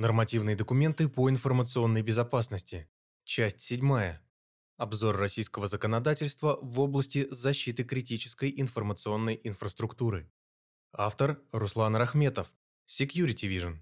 Нормативные документы по информационной безопасности. Часть 7. Обзор российского законодательства в области защиты критической информационной инфраструктуры. Автор Руслан Рахметов. Security Vision.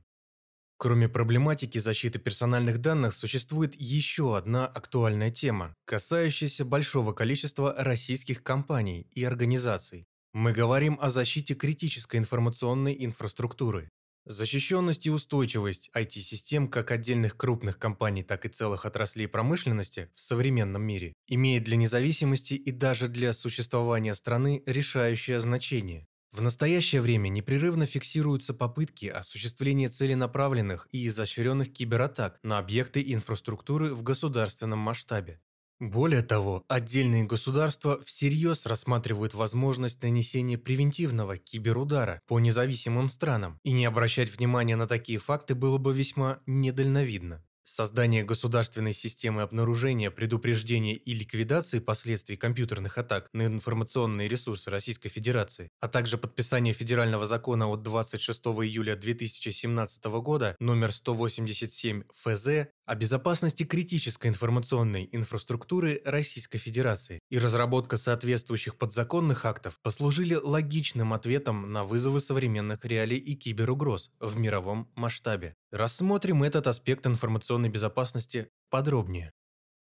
Кроме проблематики защиты персональных данных, существует еще одна актуальная тема, касающаяся большого количества российских компаний и организаций. Мы говорим о защите критической информационной инфраструктуры. Защищенность и устойчивость IT-систем как отдельных крупных компаний, так и целых отраслей промышленности в современном мире имеет для независимости и даже для существования страны решающее значение. В настоящее время непрерывно фиксируются попытки осуществления целенаправленных и изощренных кибератак на объекты инфраструктуры в государственном масштабе. Более того, отдельные государства всерьез рассматривают возможность нанесения превентивного киберудара по независимым странам, и не обращать внимания на такие факты было бы весьма недальновидно. Создание государственной системы обнаружения, предупреждения и ликвидации последствий компьютерных атак на информационные ресурсы Российской Федерации, а также подписание федерального закона от 26 июля 2017 года номер 187 ФЗ о безопасности критической информационной инфраструктуры Российской Федерации и разработка соответствующих подзаконных актов послужили логичным ответом на вызовы современных реалий и киберугроз в мировом масштабе. Рассмотрим этот аспект информационной безопасности подробнее.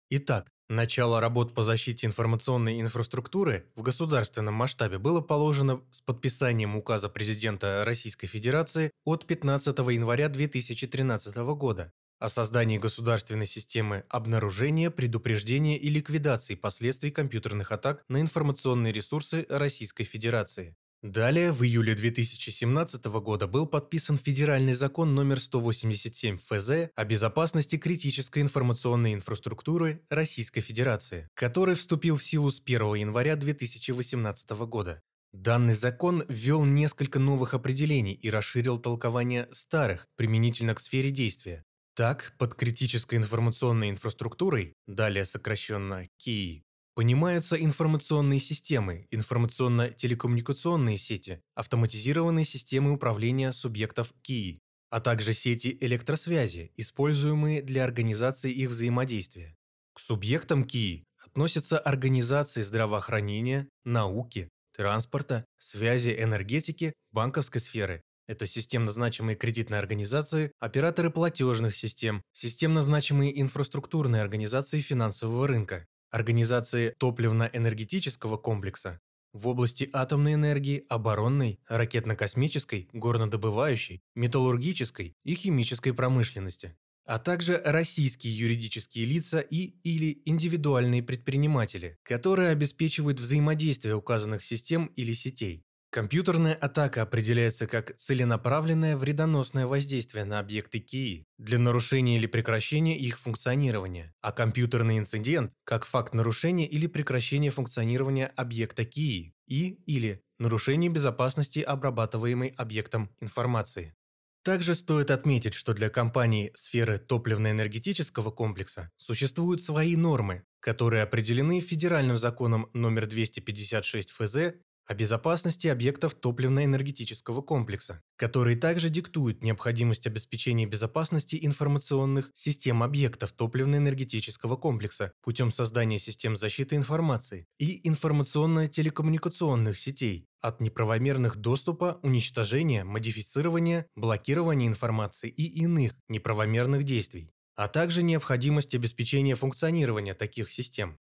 Итак, начало работ по защите информационной инфраструктуры в государственном масштабе было положено с подписанием указа президента Российской Федерации от 15 января 2013 года о создании государственной системы обнаружения, предупреждения и ликвидации последствий компьютерных атак на информационные ресурсы Российской Федерации. Далее, в июле 2017 года был подписан федеральный закон номер 187 ФЗ о безопасности критической информационной инфраструктуры Российской Федерации, который вступил в силу с 1 января 2018 года. Данный закон ввел несколько новых определений и расширил толкование старых применительно к сфере действия. Так, под критической информационной инфраструктурой, далее сокращенно КИИ, Понимаются информационные системы, информационно-телекоммуникационные сети, автоматизированные системы управления субъектов КИИ, а также сети электросвязи, используемые для организации их взаимодействия. К субъектам КИИ относятся организации здравоохранения, науки, транспорта, связи, энергетики, банковской сферы. Это системно значимые кредитные организации, операторы платежных систем, системно значимые инфраструктурные организации финансового рынка, организации топливно-энергетического комплекса в области атомной энергии, оборонной, ракетно-космической, горнодобывающей, металлургической и химической промышленности, а также российские юридические лица и или индивидуальные предприниматели, которые обеспечивают взаимодействие указанных систем или сетей. Компьютерная атака определяется как целенаправленное вредоносное воздействие на объекты КИИ для нарушения или прекращения их функционирования, а компьютерный инцидент – как факт нарушения или прекращения функционирования объекта КИИ и или нарушение безопасности обрабатываемой объектом информации. Также стоит отметить, что для компаний сферы топливно-энергетического комплекса существуют свои нормы, которые определены федеральным законом номер 256 ФЗ о безопасности объектов топливно-энергетического комплекса, который также диктует необходимость обеспечения безопасности информационных систем объектов топливно-энергетического комплекса путем создания систем защиты информации и информационно-телекоммуникационных сетей от неправомерных доступа, уничтожения, модифицирования, блокирования информации и иных неправомерных действий а также необходимость обеспечения функционирования таких систем.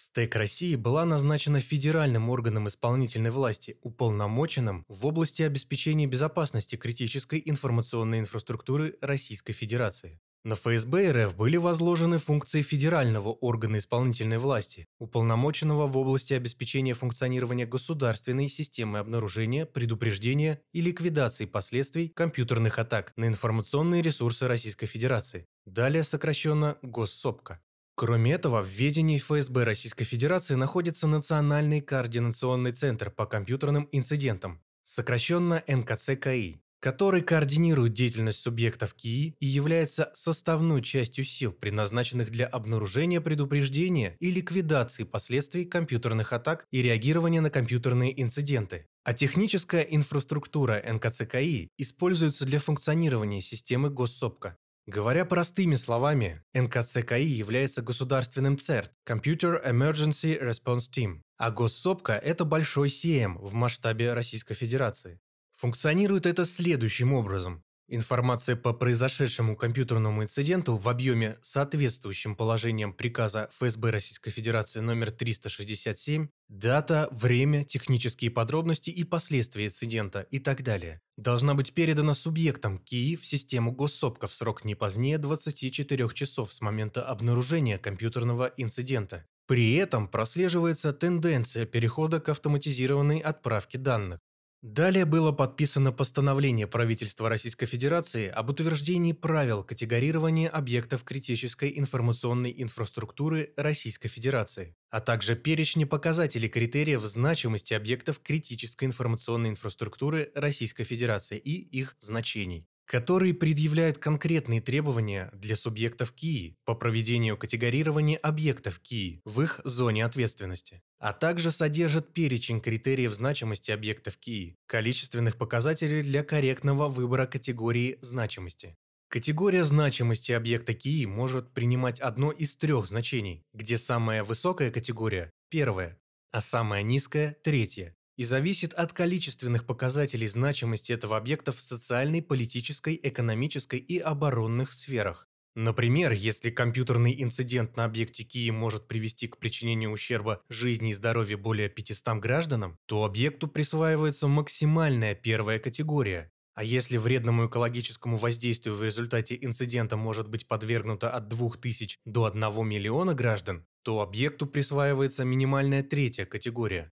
В СТЭК России была назначена федеральным органом исполнительной власти, уполномоченным в области обеспечения безопасности критической информационной инфраструктуры Российской Федерации. На ФСБ РФ были возложены функции федерального органа исполнительной власти, уполномоченного в области обеспечения функционирования государственной системы обнаружения, предупреждения и ликвидации последствий компьютерных атак на информационные ресурсы Российской Федерации, далее сокращенно Госсопка. Кроме этого, в ведении ФСБ Российской Федерации находится Национальный координационный центр по компьютерным инцидентам, сокращенно НКЦКИ, который координирует деятельность субъектов КИИ и является составной частью сил, предназначенных для обнаружения, предупреждения и ликвидации последствий компьютерных атак и реагирования на компьютерные инциденты. А техническая инфраструктура НКЦКИ используется для функционирования системы госсопка. Говоря простыми словами, НКЦКИ является государственным ЦЕРТ – Computer Emergency Response Team, а госсопка – это большой СИЭМ в масштабе Российской Федерации. Функционирует это следующим образом. Информация по произошедшему компьютерному инциденту в объеме, соответствующем положениям приказа ФСБ Российской Федерации номер 367, дата, время, технические подробности и последствия инцидента и так далее, должна быть передана субъектам КИИ в систему госсопка в срок не позднее 24 часов с момента обнаружения компьютерного инцидента. При этом прослеживается тенденция перехода к автоматизированной отправке данных. Далее было подписано постановление правительства Российской Федерации об утверждении правил категорирования объектов критической информационной инфраструктуры Российской Федерации, а также перечни показателей критериев значимости объектов критической информационной инфраструктуры Российской Федерации и их значений которые предъявляют конкретные требования для субъектов КИИ по проведению категорирования объектов КИИ в их зоне ответственности, а также содержит перечень критериев значимости объектов КИИ, количественных показателей для корректного выбора категории значимости. Категория значимости объекта КИИ может принимать одно из трех значений, где самая высокая категория – первая, а самая низкая – третья и зависит от количественных показателей значимости этого объекта в социальной, политической, экономической и оборонных сферах. Например, если компьютерный инцидент на объекте Кии может привести к причинению ущерба жизни и здоровью более 500 гражданам, то объекту присваивается максимальная первая категория. А если вредному экологическому воздействию в результате инцидента может быть подвергнуто от 2000 до 1 миллиона граждан, то объекту присваивается минимальная третья категория.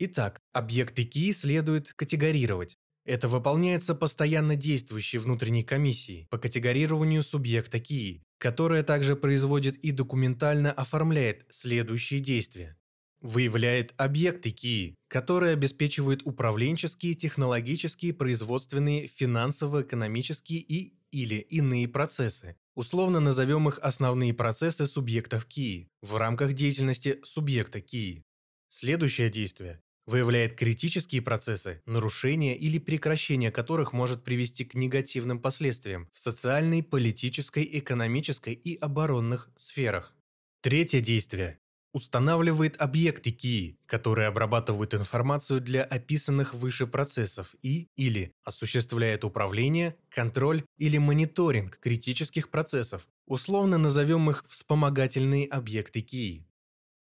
Итак, объекты КИ следует категорировать. Это выполняется постоянно действующей внутренней комиссией по категорированию субъекта КИ, которая также производит и документально оформляет следующие действия. Выявляет объекты КИ, которые обеспечивают управленческие, технологические, производственные, финансово-экономические и или иные процессы. Условно назовем их основные процессы субъектов КИ в рамках деятельности субъекта КИ. Следующее действие выявляет критические процессы, нарушения или прекращение которых может привести к негативным последствиям в социальной, политической, экономической и оборонных сферах. Третье действие устанавливает объекты КИИ, которые обрабатывают информацию для описанных выше процессов и или осуществляет управление, контроль или мониторинг критических процессов. Условно назовем их вспомогательные объекты КИИ.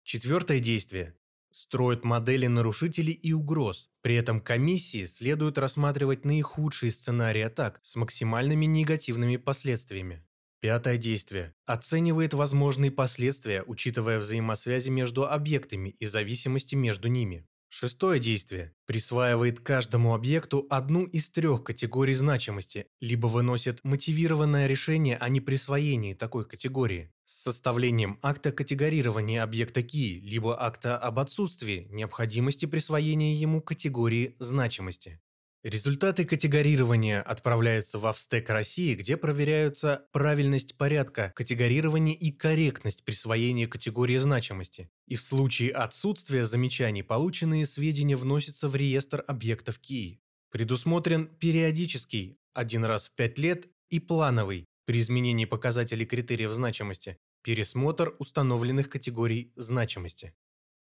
Четвертое действие строят модели нарушителей и угроз. При этом комиссии следует рассматривать наихудшие сценарии атак с максимальными негативными последствиями. Пятое действие. Оценивает возможные последствия, учитывая взаимосвязи между объектами и зависимости между ними. Шестое действие. Присваивает каждому объекту одну из трех категорий значимости, либо выносит мотивированное решение о неприсвоении такой категории с составлением акта категорирования объекта КИ, либо акта об отсутствии необходимости присвоения ему категории значимости. Результаты категорирования отправляются в Австек России, где проверяются правильность порядка категорирования и корректность присвоения категории значимости. И в случае отсутствия замечаний полученные сведения вносятся в реестр объектов КИИ. Предусмотрен периодический, один раз в пять лет, и плановый, при изменении показателей критериев значимости, пересмотр установленных категорий значимости.